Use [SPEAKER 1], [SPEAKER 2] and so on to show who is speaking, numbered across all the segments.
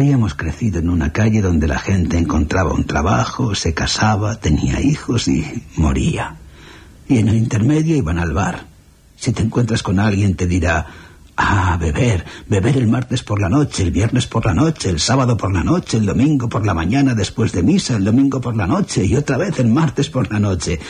[SPEAKER 1] Habíamos crecido en una calle donde la gente encontraba un trabajo, se casaba, tenía hijos y moría. Y en el intermedio iban al bar. Si te encuentras con alguien te dirá, ah, beber, beber el martes por la noche, el viernes por la noche, el sábado por la noche, el domingo por la mañana después de misa, el domingo por la noche y otra vez el martes por la noche.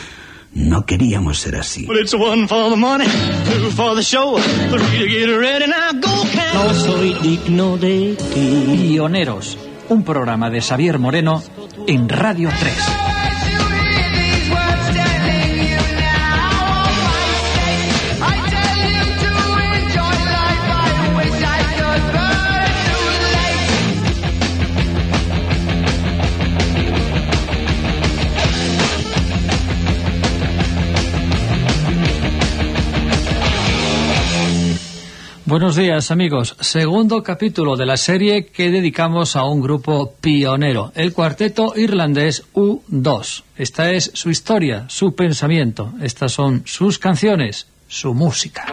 [SPEAKER 1] No queríamos ser así.
[SPEAKER 2] Well, it's one for the money, two for the show, three to get ready now, go count.
[SPEAKER 3] No soy digno de ti. Pioneros, un programa de Xavier Moreno en Radio 3. Buenos días amigos, segundo capítulo de la serie que dedicamos a un grupo pionero, el cuarteto irlandés U2. Esta es su historia, su pensamiento, estas son sus canciones, su música.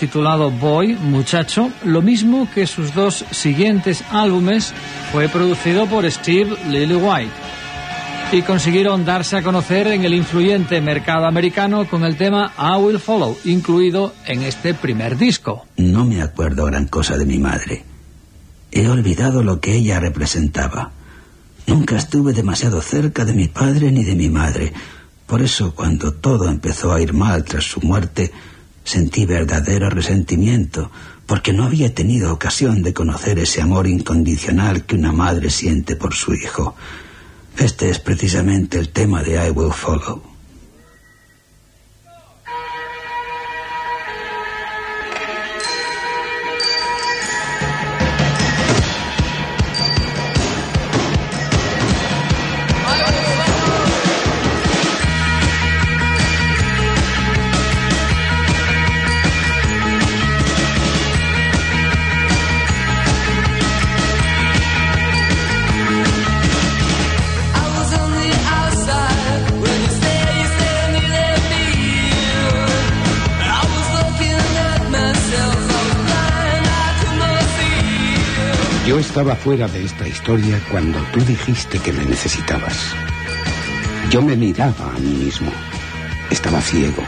[SPEAKER 3] Titulado Boy, Muchacho, lo mismo que sus dos siguientes álbumes, fue producido por Steve Lillywhite y consiguieron darse a conocer en el influyente mercado americano con el tema I Will Follow, incluido en este primer disco.
[SPEAKER 1] No me acuerdo gran cosa de mi madre. He olvidado lo que ella representaba. Nunca estuve demasiado cerca de mi padre ni de mi madre. Por eso, cuando todo empezó a ir mal tras su muerte, Sentí verdadero resentimiento porque no había tenido ocasión de conocer ese amor incondicional que una madre siente por su hijo. Este es precisamente el tema de I Will Follow.
[SPEAKER 4] Estaba fuera de esta historia cuando tú dijiste que me necesitabas. Yo me miraba a mí mismo. Estaba ciego,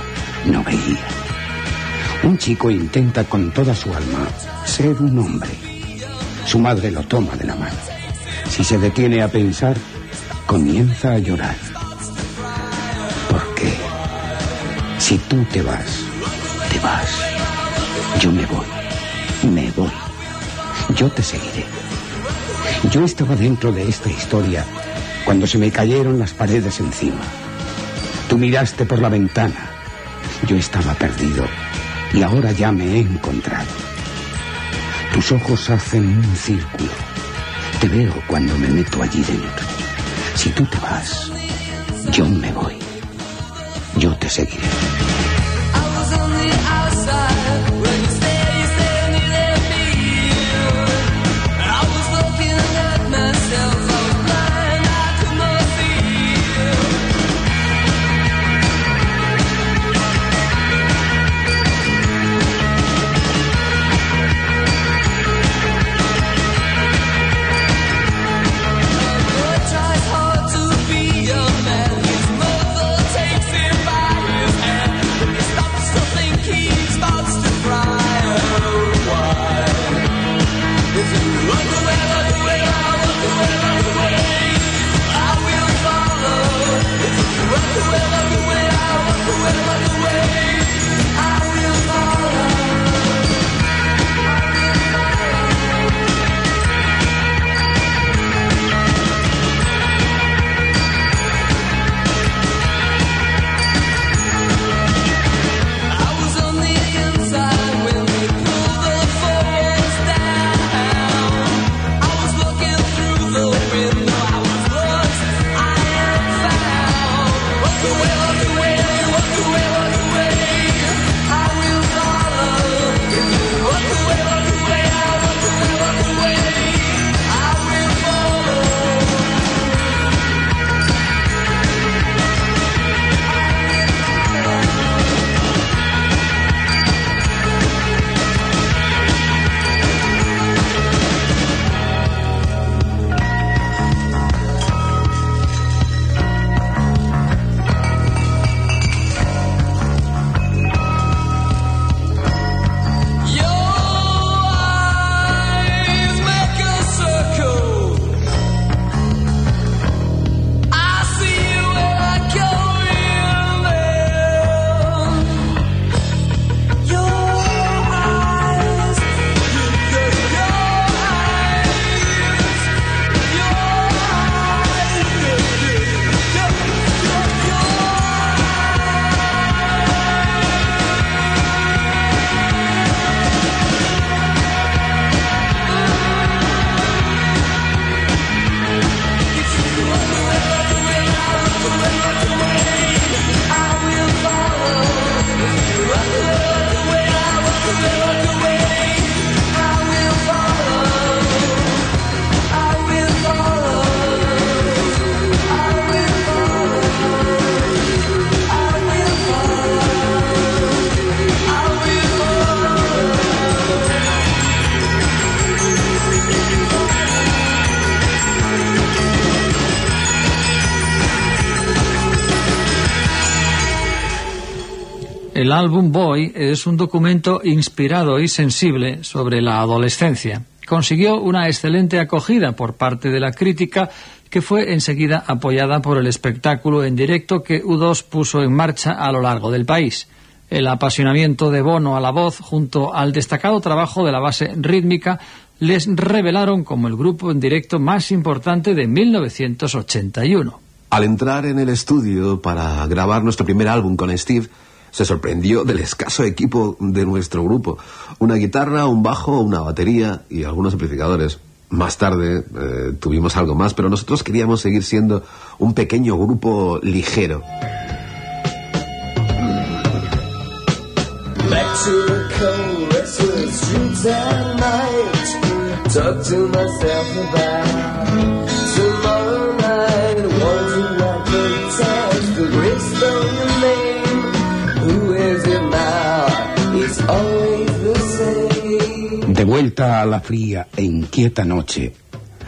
[SPEAKER 4] no veía. Un chico intenta con toda su alma ser un hombre. Su madre lo toma de la mano. Si se detiene a pensar, comienza a llorar. ¿Por qué? Si tú te vas, te vas. Yo me voy, me voy. Yo te seguiré. Yo estaba dentro de esta historia cuando se me cayeron las paredes encima. Tú miraste por la ventana. Yo estaba perdido y ahora ya me he encontrado. Tus ojos hacen un círculo. Te veo cuando me meto allí dentro. Si tú te vas, yo me voy. Yo te seguiré.
[SPEAKER 3] El álbum Boy es un documento inspirado y sensible sobre la adolescencia. Consiguió una excelente acogida por parte de la crítica que fue enseguida apoyada por el espectáculo en directo que U2 puso en marcha a lo largo del país. El apasionamiento de Bono a la voz junto al destacado trabajo de la base rítmica les revelaron como el grupo en directo más importante de 1981.
[SPEAKER 5] Al entrar en el estudio para grabar nuestro primer álbum con Steve, se sorprendió del escaso equipo de nuestro grupo. Una guitarra, un bajo, una batería y algunos amplificadores. Más tarde eh, tuvimos algo más, pero nosotros queríamos seguir siendo un pequeño grupo ligero.
[SPEAKER 4] Vuelta a la fría e inquieta noche,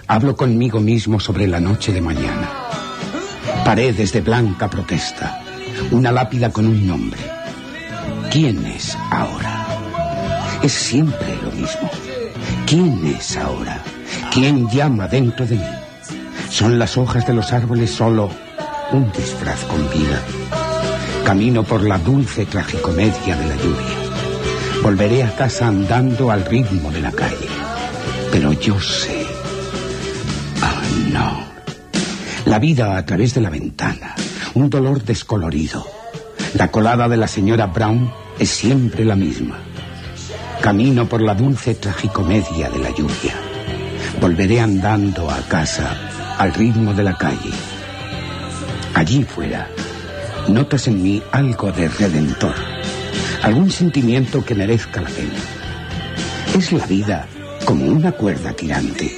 [SPEAKER 4] hablo conmigo mismo sobre la noche de mañana. Paredes de blanca protesta, una lápida con un nombre. ¿Quién es ahora? Es siempre lo mismo. ¿Quién es ahora? ¿Quién llama dentro de mí? Son las hojas de los árboles solo un disfraz con vida. Camino por la dulce tragicomedia de la lluvia. Volveré a casa andando al ritmo de la calle. Pero yo sé. Ah, no. La vida a través de la ventana. Un dolor descolorido. La colada de la señora Brown es siempre la misma. Camino por la dulce tragicomedia de la lluvia. Volveré andando a casa al ritmo de la calle. Allí fuera, notas en mí algo de redentor algún sentimiento que merezca la pena. Es la vida como una cuerda tirante,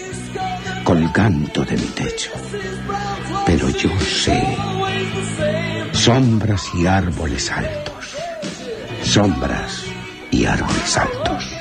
[SPEAKER 4] colgando de mi techo. Pero yo sé, sombras y árboles altos, sombras y árboles altos.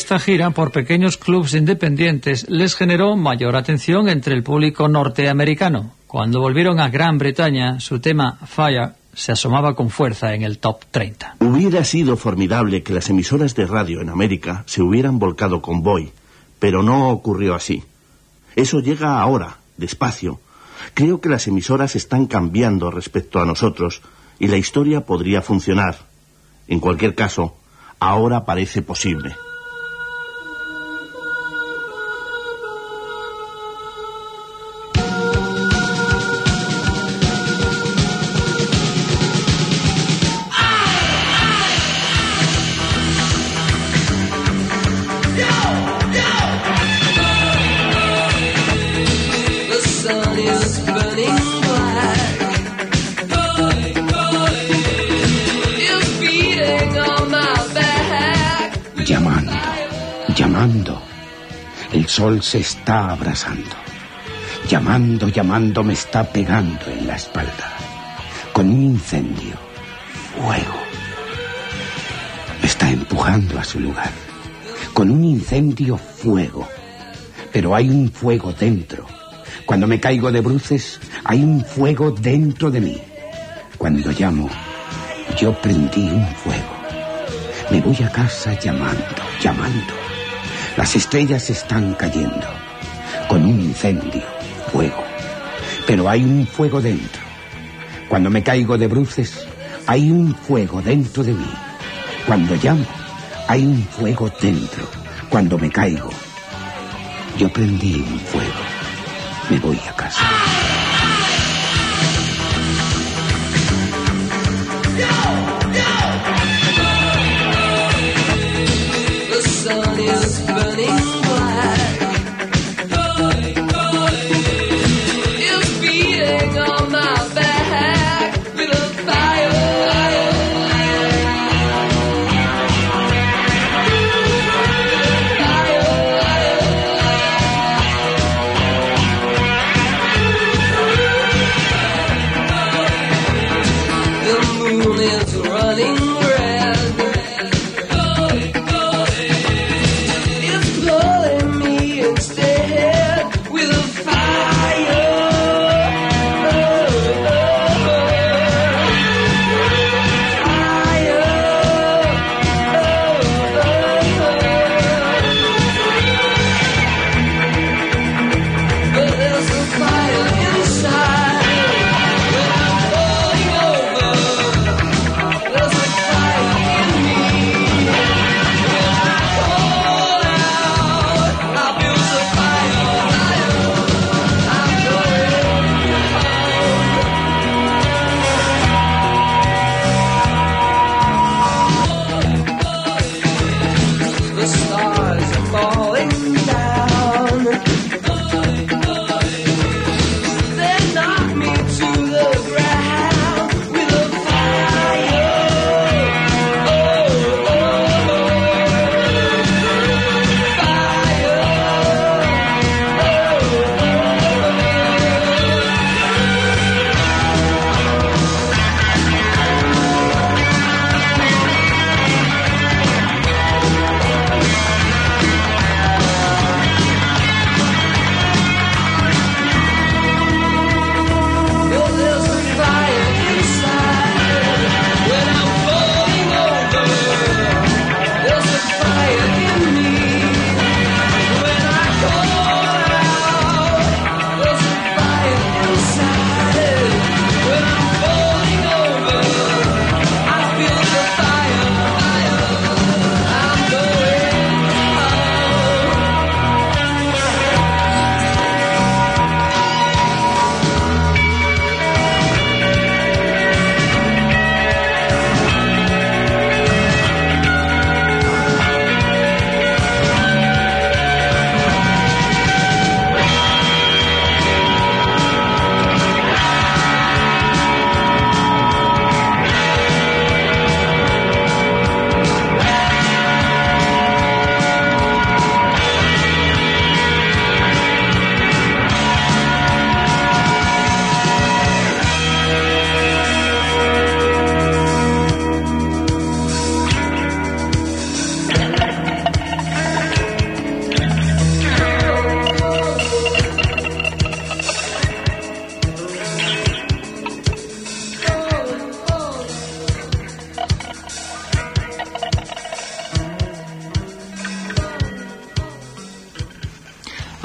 [SPEAKER 3] Esta gira por pequeños clubs independientes les generó mayor atención entre el público norteamericano. Cuando volvieron a Gran Bretaña, su tema Fire se asomaba con fuerza en el top 30.
[SPEAKER 6] Hubiera sido formidable que las emisoras de radio en América se hubieran volcado con Boy, pero no ocurrió así. Eso llega ahora, despacio. Creo que las emisoras están cambiando respecto a nosotros y la historia podría funcionar. En cualquier caso, ahora parece posible.
[SPEAKER 4] Se está abrasando. Llamando, llamando, me está pegando en la espalda. Con un incendio. Fuego. Me está empujando a su lugar. Con un incendio, fuego. Pero hay un fuego dentro. Cuando me caigo de bruces, hay un fuego dentro de mí. Cuando llamo, yo prendí un fuego. Me voy a casa llamando, llamando. Las estrellas están cayendo. Con un incendio, fuego. Pero hay un fuego dentro. Cuando me caigo de bruces, hay un fuego dentro de mí. Cuando llamo, hay un fuego dentro. Cuando me caigo, yo prendí un fuego. Me voy a casa.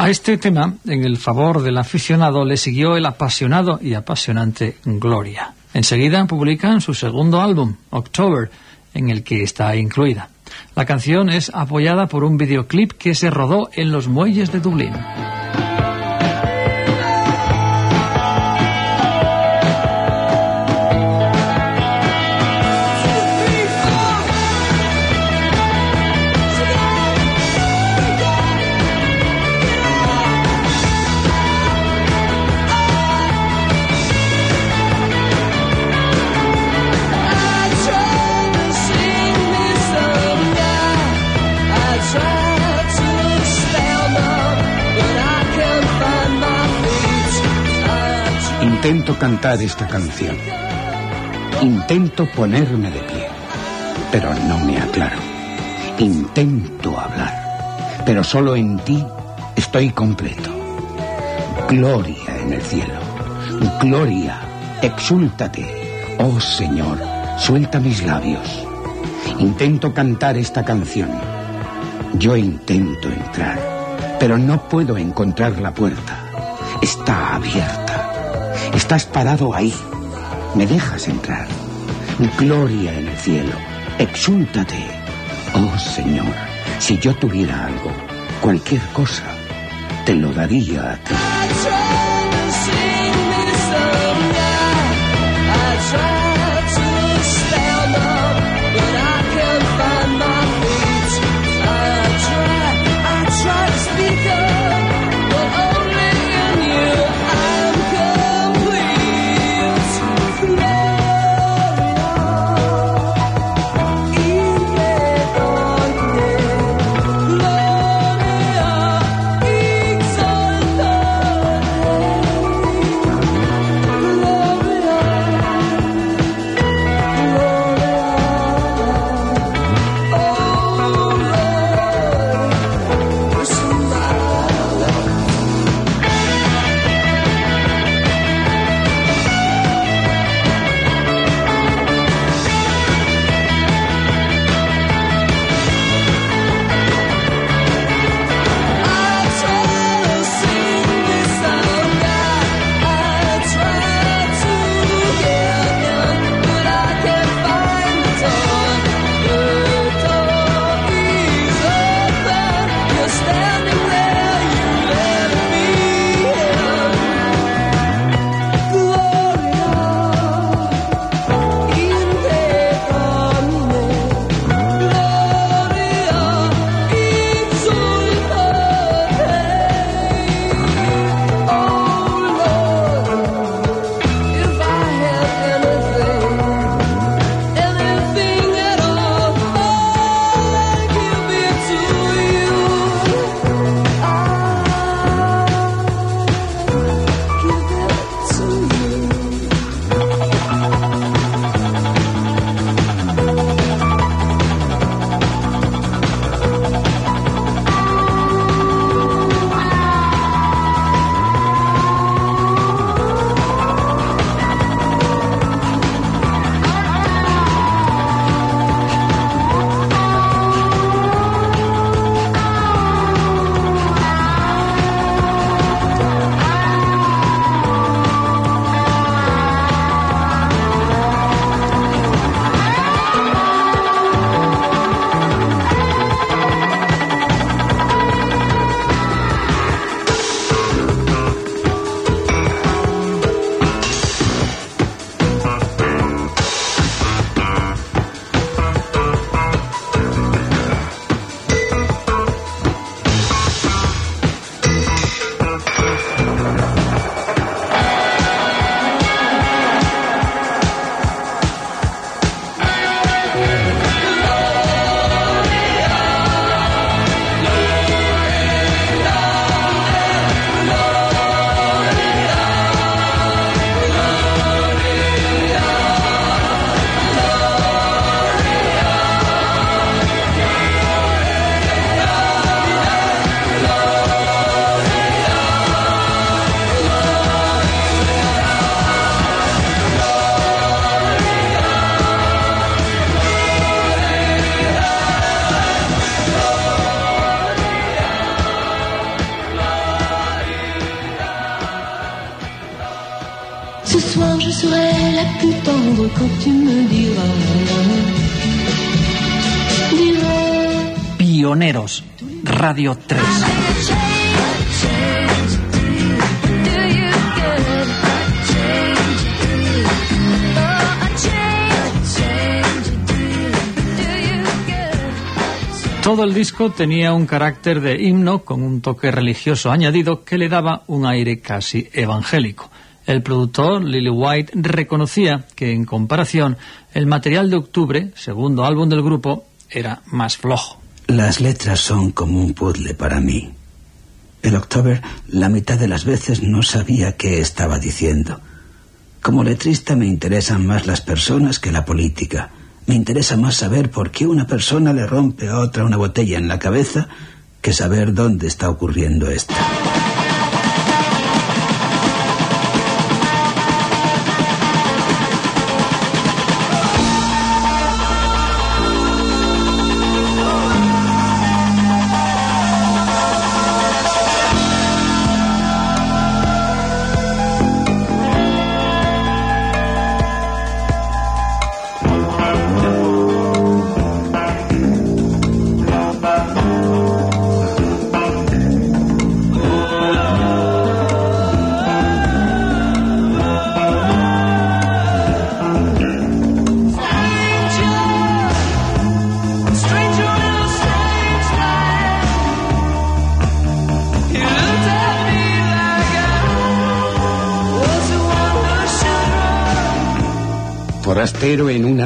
[SPEAKER 7] A
[SPEAKER 3] este tema, en el favor del aficionado, le siguió el apasionado y apasionante Gloria. Enseguida publican su segundo álbum, October, en el que está incluida. La canción es apoyada por un videoclip que se rodó en los muelles de Dublín.
[SPEAKER 4] Intento cantar esta canción. Intento ponerme de pie. Pero no me aclaro. Intento hablar. Pero solo en ti estoy completo. Gloria en el cielo. Gloria, exúltate. Oh Señor, suelta mis labios. Intento cantar esta canción. Yo intento entrar, pero no puedo encontrar la puerta. Está abierta. Estás parado ahí. ¿Me dejas entrar? Gloria en el cielo. Exúltate. Oh Señor, si yo tuviera algo, cualquier cosa, te lo daría a ti.
[SPEAKER 3] Radio 3. Todo el disco tenía un carácter de himno con un toque religioso añadido que le daba un aire casi evangélico. El productor, Lily White, reconocía que, en comparación, el material de octubre, segundo álbum del grupo, era más flojo.
[SPEAKER 1] Las letras son como un puzzle para mí. El October, la mitad de las veces no sabía qué estaba diciendo. Como letrista me interesan más las personas que la política. Me interesa más saber por qué una persona le rompe a otra una botella en la cabeza que saber dónde está ocurriendo esto.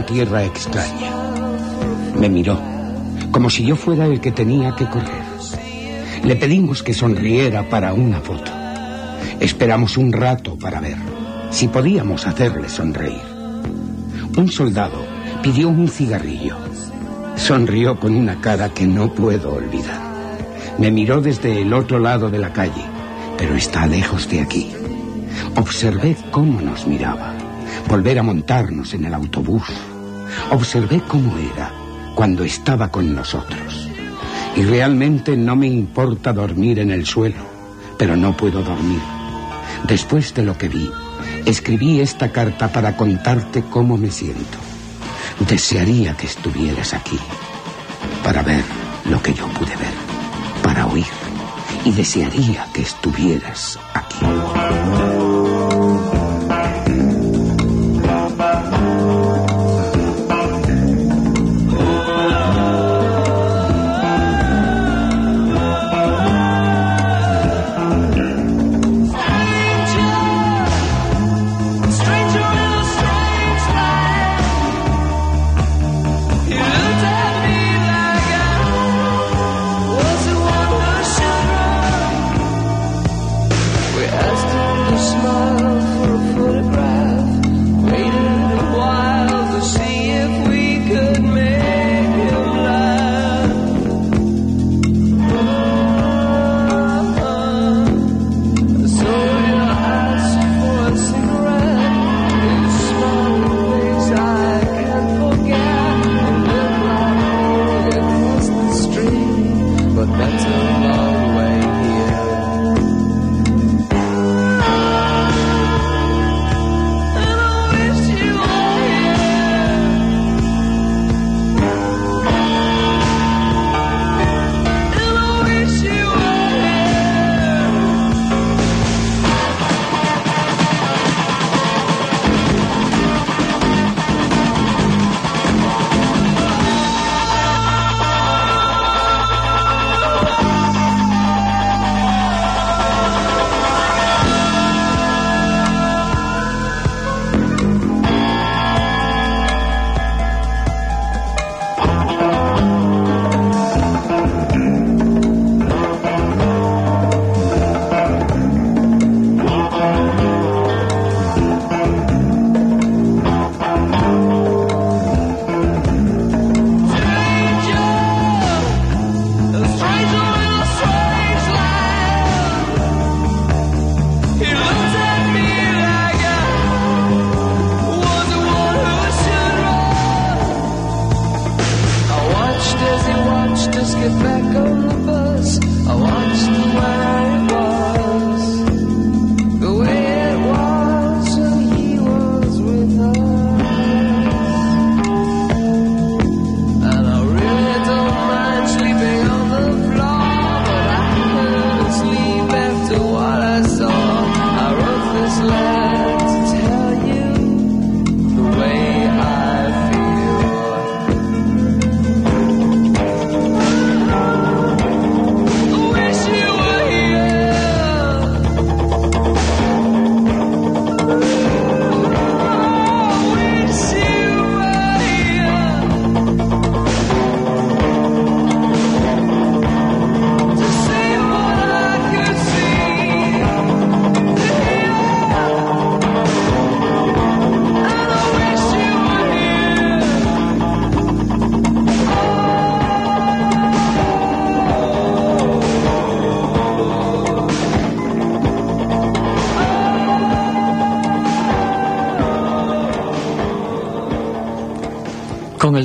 [SPEAKER 4] Tierra extraña. Me miró, como si yo fuera el que tenía que correr. Le pedimos que sonriera para una foto. Esperamos un rato para ver si podíamos hacerle sonreír. Un soldado pidió un cigarrillo. Sonrió con una cara que no puedo olvidar. Me miró desde el otro lado de la calle, pero está lejos de aquí. Observé cómo nos miraba. Volver a montarnos en el autobús. Observé cómo era cuando estaba con nosotros. Y realmente no me importa dormir en el suelo, pero no puedo dormir. Después de lo que vi, escribí esta carta para contarte cómo me siento. Desearía que estuvieras aquí, para ver lo que yo pude ver, para oír. Y desearía que estuvieras aquí.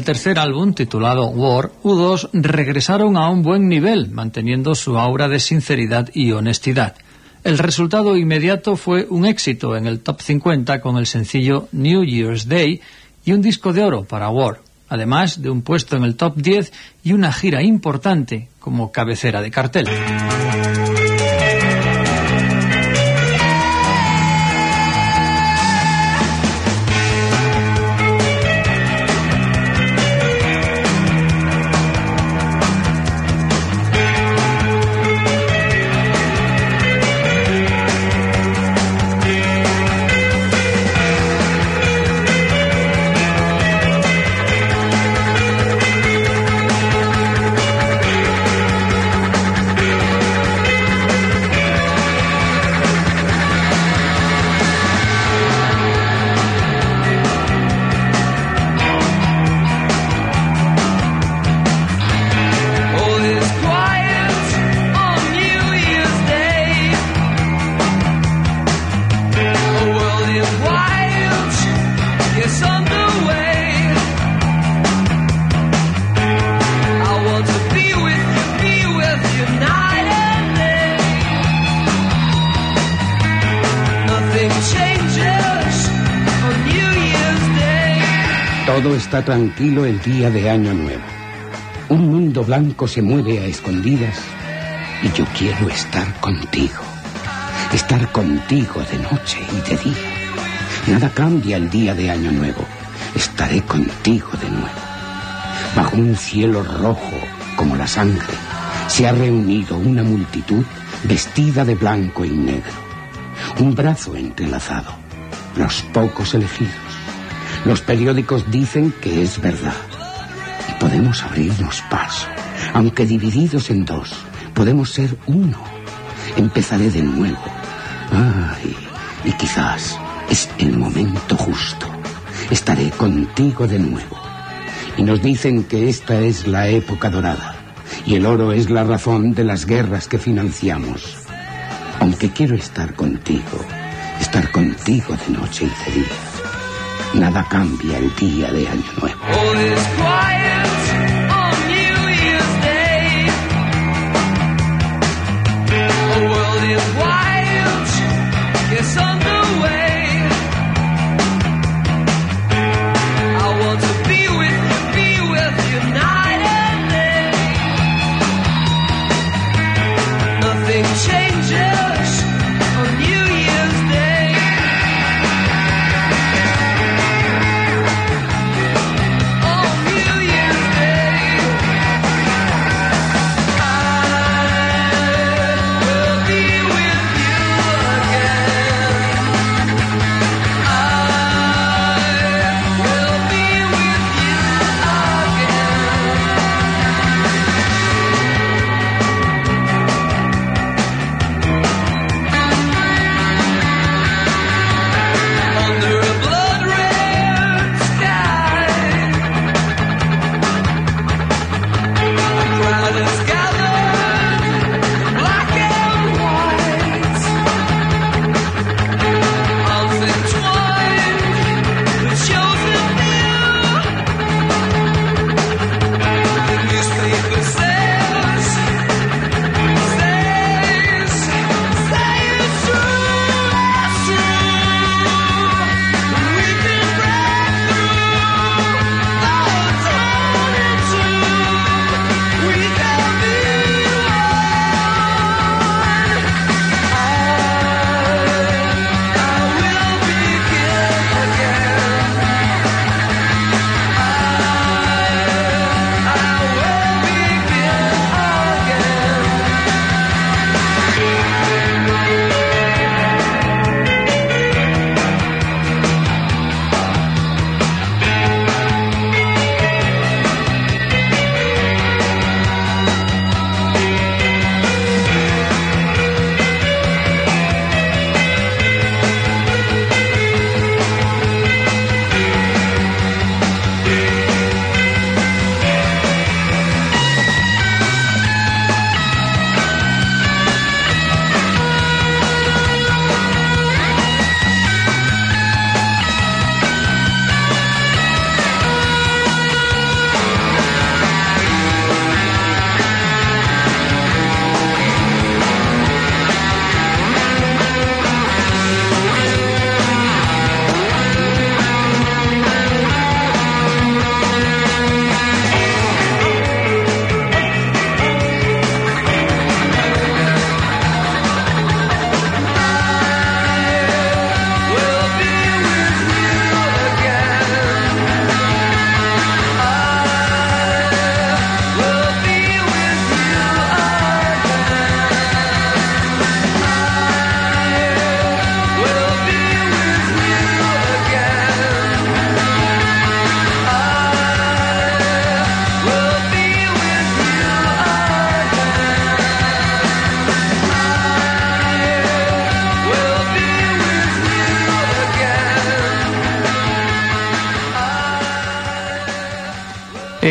[SPEAKER 3] Tercer álbum, titulado War, U2 regresaron a un buen nivel, manteniendo su aura de sinceridad y honestidad. El resultado inmediato fue un éxito en el top 50 con el sencillo New Year's Day y un disco de oro para War, además de un puesto en el top 10 y una gira importante como cabecera de cartel.
[SPEAKER 4] Está tranquilo el día de Año Nuevo. Un mundo blanco se mueve a escondidas y yo quiero estar contigo. Estar contigo de noche y de día. Nada cambia el día de Año Nuevo. Estaré contigo de nuevo. Bajo un cielo rojo como la sangre se ha reunido una multitud vestida de blanco y negro. Un brazo entrelazado. Los pocos elegidos. Los periódicos dicen que es verdad. Y podemos abrirnos paso. Aunque divididos en dos, podemos ser uno. Empezaré de nuevo. Ay, y quizás es el momento justo. Estaré contigo de nuevo. Y nos dicen que esta es la época dorada. Y el oro es la razón de las guerras que financiamos. Aunque quiero estar contigo, estar contigo de noche y de día. Nada cambia el día de Año Nuevo.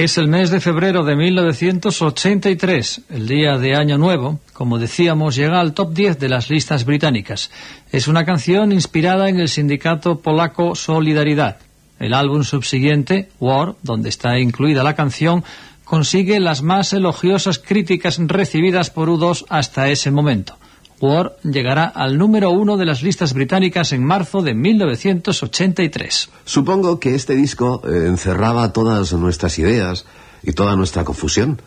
[SPEAKER 3] Es el mes de febrero de 1983, el día de Año Nuevo. Como decíamos, llega al top 10 de las listas británicas. Es una canción inspirada en el sindicato polaco Solidaridad. El álbum subsiguiente, War, donde está incluida la canción, consigue las más elogiosas críticas recibidas por U2 hasta ese momento. War llegará al número uno de las listas británicas en marzo de 1983.
[SPEAKER 5] Supongo que este disco eh, encerraba todas nuestras ideas y toda nuestra confusión.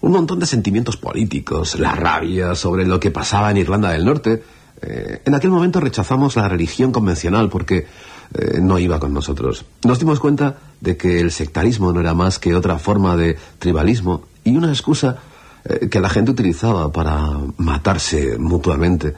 [SPEAKER 5] Un montón de sentimientos políticos, la rabia sobre lo que pasaba en Irlanda del Norte. Eh, en aquel momento rechazamos la religión convencional porque eh, no iba con nosotros. Nos dimos cuenta de que el sectarismo no era más que otra forma de tribalismo y una excusa eh, que la gente utilizaba para matarse mutuamente.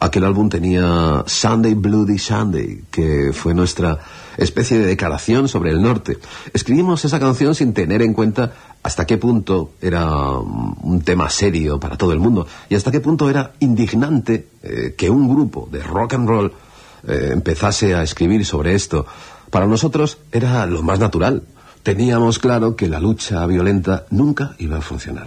[SPEAKER 5] Aquel álbum tenía Sunday Bloody Sunday, que fue nuestra especie de declaración sobre el norte. Escribimos esa canción sin tener en cuenta hasta qué punto era un tema serio para todo el mundo y hasta qué punto era indignante eh, que un grupo de rock and roll eh, empezase a escribir sobre esto. Para nosotros era lo más natural. Teníamos claro que la lucha violenta nunca iba a funcionar.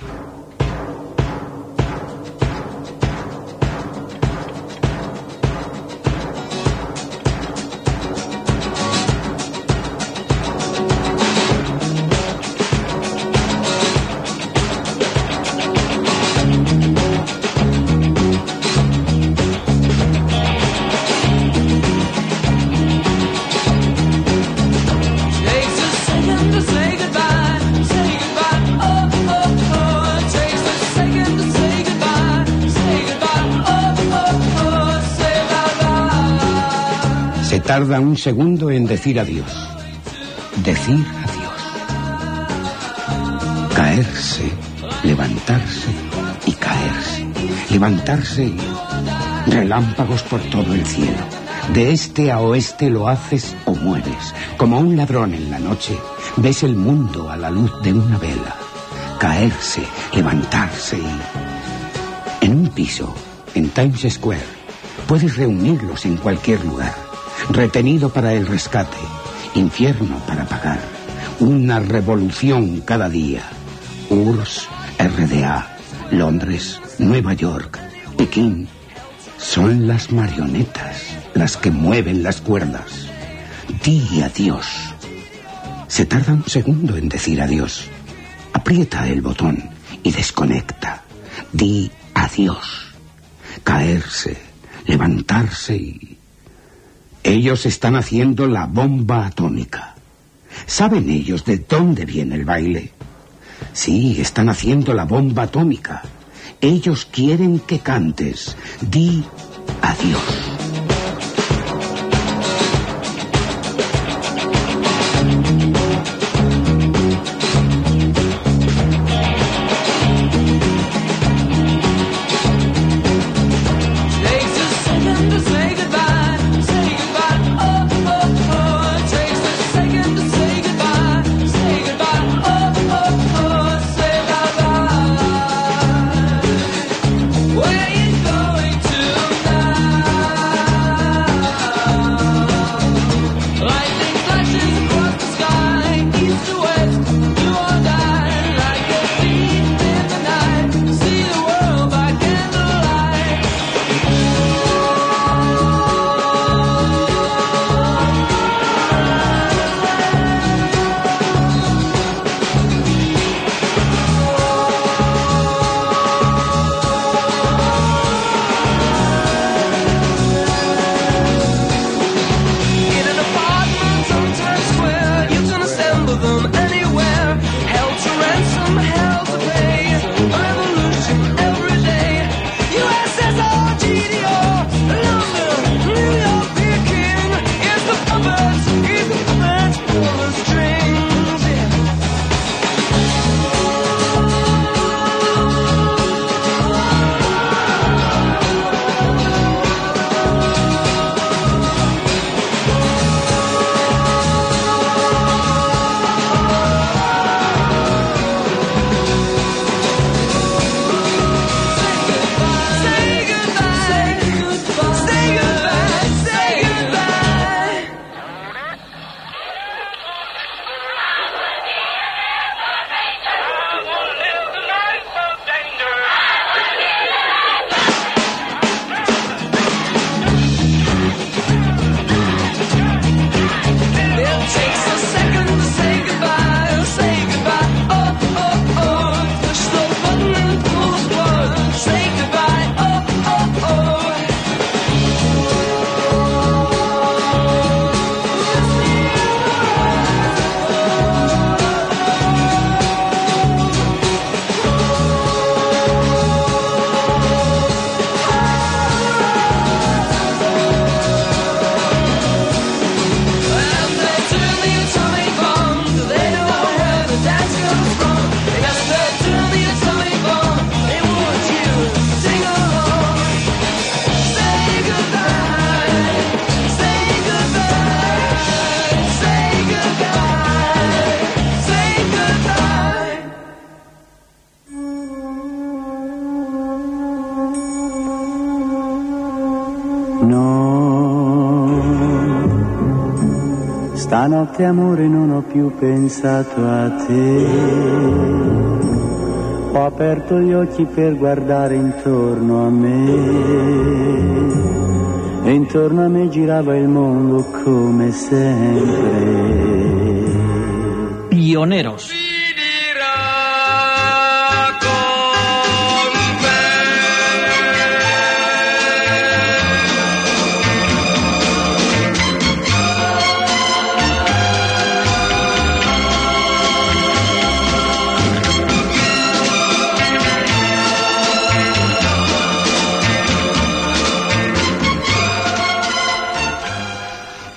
[SPEAKER 4] Tarda un segundo en decir adiós. Decir adiós. Caerse, levantarse y caerse. Levantarse y relámpagos por todo el cielo. De este a oeste lo haces o mueres. Como un ladrón en la noche, ves el mundo a la luz de una vela. Caerse, levantarse y... En un piso, en Times Square, puedes reunirlos en cualquier lugar. Retenido para el rescate, infierno para pagar. Una revolución cada día. URSS, RDA, Londres, Nueva York, Pekín. Son las marionetas las que mueven las cuerdas. Di adiós. Se tarda un segundo en decir adiós. Aprieta el botón y desconecta. Di adiós. Caerse, levantarse y... Ellos están haciendo la bomba atómica. ¿Saben ellos de dónde viene el baile? Sí, están haciendo la bomba atómica. Ellos quieren que cantes. Di adiós.
[SPEAKER 8] No, stanotte amore non ho più pensato a te. Ho aperto gli occhi per guardare intorno a me. E intorno a me girava il mondo come sempre.
[SPEAKER 3] Pioneros.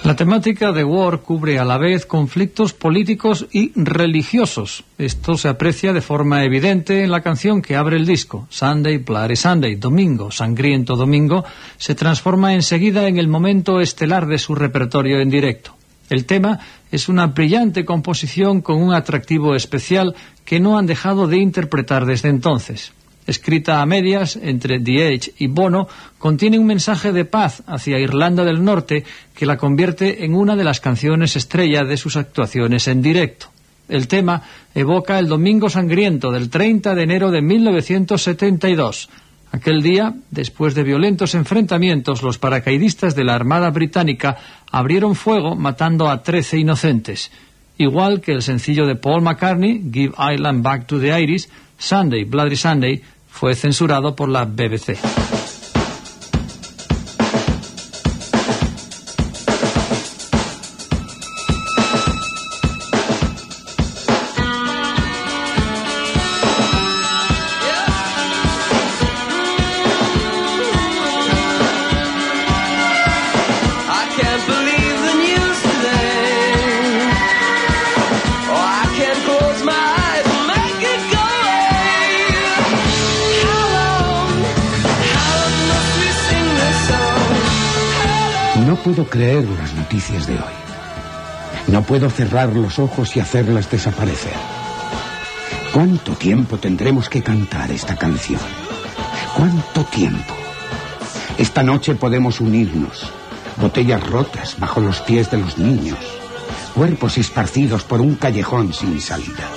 [SPEAKER 3] La temática de War cubre a la vez conflictos políticos y religiosos. Esto se aprecia de forma evidente en la canción que abre el disco. Sunday, Bloody Sunday, Domingo, Sangriento Domingo, se transforma enseguida en el momento estelar de su repertorio en directo. El tema es una brillante composición con un atractivo especial que no han dejado de interpretar desde entonces escrita a medias entre The Edge y Bono, contiene un mensaje de paz hacia Irlanda del Norte que la convierte en una de las canciones estrella de sus actuaciones en directo. El tema evoca el Domingo Sangriento del 30 de enero de 1972. Aquel día, después de violentos enfrentamientos, los paracaidistas de la Armada Británica abrieron fuego matando a 13 inocentes. Igual que el sencillo de Paul McCartney, Give Ireland Back to the Irish, Sunday, Bloody Sunday, fue censurado por la BBC.
[SPEAKER 4] Puedo creer las noticias de hoy. No puedo cerrar los ojos y hacerlas desaparecer. ¿Cuánto tiempo tendremos que cantar esta canción? ¿Cuánto tiempo? Esta noche podemos unirnos. Botellas rotas bajo los pies de los niños. Cuerpos esparcidos por un callejón sin salida.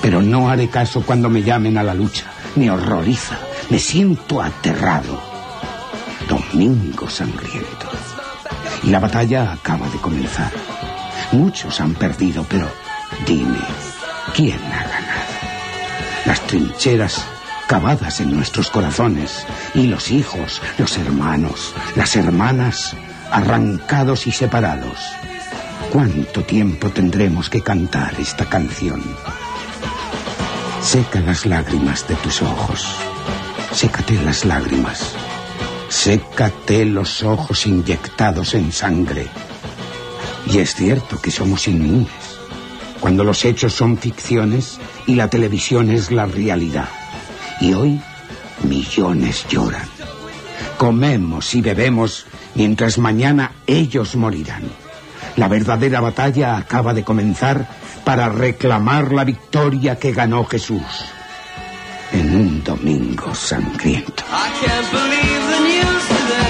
[SPEAKER 4] Pero no haré caso cuando me llamen a la lucha. Me horroriza. Me siento aterrado. Domingo sangriento. La batalla acaba de comenzar. Muchos han perdido, pero dime, ¿quién ha ganado? Las trincheras cavadas en nuestros corazones y los hijos, los hermanos, las hermanas arrancados y separados. ¿Cuánto tiempo tendremos que cantar esta canción? Seca las lágrimas de tus ojos. Sécate las lágrimas. Sécate los ojos inyectados en sangre. Y es cierto que somos inmunes. Cuando los hechos son ficciones y la televisión es la realidad. Y hoy millones lloran. Comemos y bebemos mientras mañana ellos morirán. La verdadera batalla acaba de comenzar para reclamar la victoria que ganó Jesús en un domingo sangriento.
[SPEAKER 7] I can't believe the news today.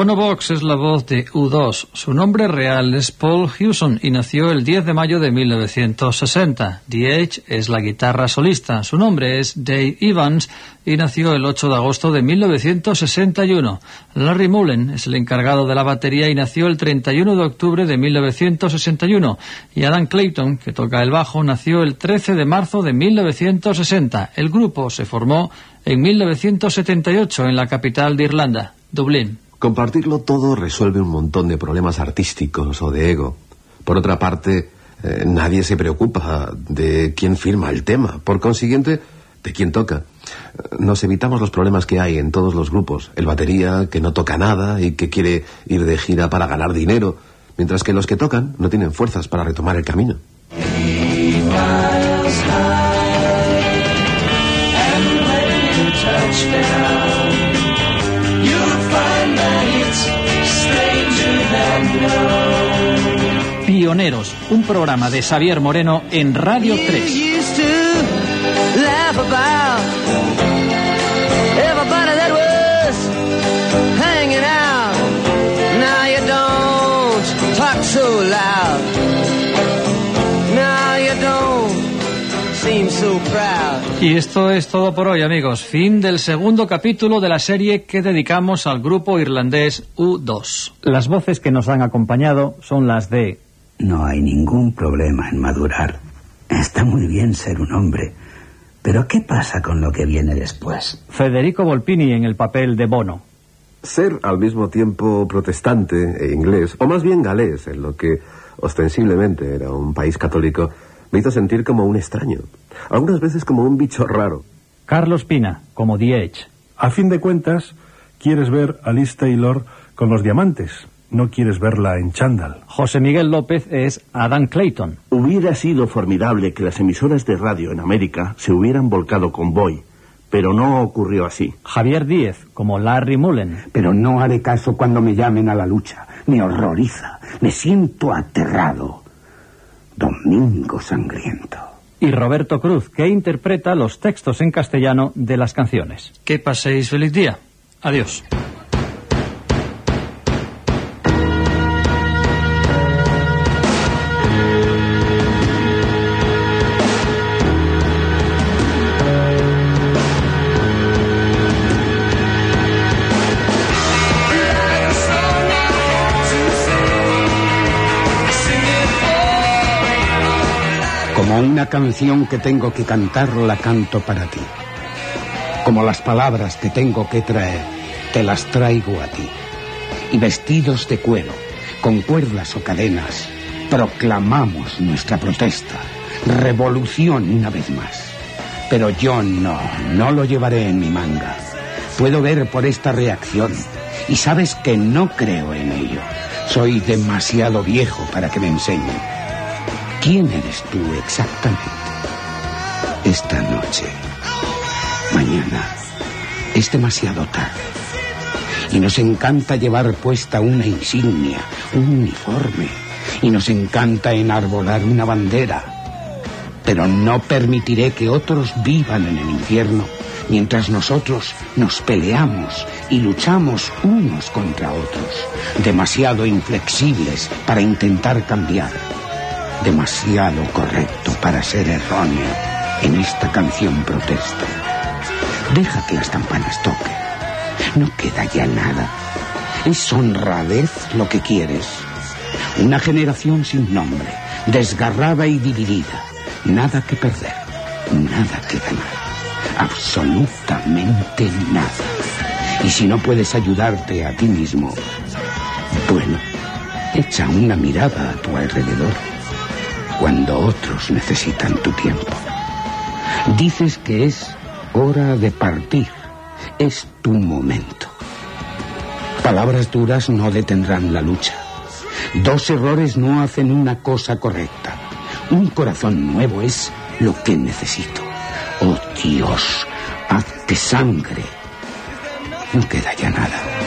[SPEAKER 3] Bono Box es la voz de U2. Su nombre real es Paul Hewson y nació el 10 de mayo de 1960. DH es la guitarra solista. Su nombre es Dave Evans y nació el 8 de agosto de 1961. Larry Mullen es el encargado de la batería y nació el 31 de octubre de 1961. Y Adam Clayton, que toca el bajo, nació el 13 de marzo de 1960. El grupo se formó en 1978 en la capital de Irlanda, Dublín.
[SPEAKER 5] Compartirlo todo resuelve un montón de problemas artísticos o de ego. Por otra parte, eh, nadie se preocupa de quién firma el tema. Por consiguiente, de quién toca. Eh, Nos evitamos los problemas que hay en todos los grupos. El batería, que no toca nada y que quiere ir de gira para ganar dinero, mientras que los que tocan no tienen fuerzas para retomar el camino.
[SPEAKER 3] Pioneros, un programa de Xavier Moreno en Radio 3.
[SPEAKER 7] used to laugh about everybody that was hanging out. Now you don't talk so loud. Now you don't seem so proud.
[SPEAKER 3] Y esto es todo por hoy, amigos. Fin del segundo capítulo de la serie que dedicamos al grupo irlandés U2. Las voces que nos han acompañado son las de
[SPEAKER 1] No hay ningún problema en madurar. Está muy bien ser un hombre. Pero ¿qué pasa con lo que viene después?
[SPEAKER 3] Federico Volpini en el papel de Bono.
[SPEAKER 5] Ser al mismo tiempo protestante e inglés, o más bien galés, en lo que ostensiblemente era un país católico, me hizo sentir como un extraño. Algunas veces como un bicho raro.
[SPEAKER 3] Carlos Pina, como The Edge.
[SPEAKER 9] A fin de cuentas, quieres ver a Liz Taylor con los diamantes. No quieres verla en chándal.
[SPEAKER 3] José Miguel López es Adam Clayton.
[SPEAKER 6] Hubiera sido formidable que las emisoras de radio en América se hubieran volcado con Boy, pero no ocurrió así.
[SPEAKER 3] Javier Díez, como Larry Mullen.
[SPEAKER 4] Pero no haré caso cuando me llamen a la lucha. Me horroriza. Me siento aterrado. Domingo sangriento.
[SPEAKER 3] Y Roberto Cruz, que interpreta los textos en castellano de las canciones. Que paséis feliz día. Adiós.
[SPEAKER 4] Canción que tengo que cantar, la canto para ti. Como las palabras que tengo que traer, te las traigo a ti. Y vestidos de cuero, con cuerdas o cadenas, proclamamos nuestra protesta. Revolución una vez más. Pero yo no, no lo llevaré en mi manga. Puedo ver por esta reacción. Y sabes que no creo en ello. Soy demasiado viejo para que me enseñen. ¿Quién eres tú exactamente? Esta noche. Mañana. Es demasiado tarde. Y nos encanta llevar puesta una insignia, un uniforme. Y nos encanta enarbolar una bandera. Pero no permitiré que otros vivan en el infierno mientras nosotros nos peleamos y luchamos unos contra otros, demasiado inflexibles para intentar cambiar, demasiado correcto para ser erróneo en esta canción protesta. Deja que las campanas toquen. No queda ya nada. Es honradez lo que quieres. Una generación sin nombre, desgarrada y dividida. Nada que perder, nada que ganar. Absolutamente nada. Y si no puedes ayudarte a ti mismo, bueno, echa una mirada a tu alrededor cuando otros necesitan tu tiempo. Dices que es hora de partir. Es tu momento. Palabras duras no detendrán la lucha. Dos errores no hacen una cosa correcta. Un corazón nuevo es lo que necesito. Oh Dios, hazte sangre. No queda ya nada.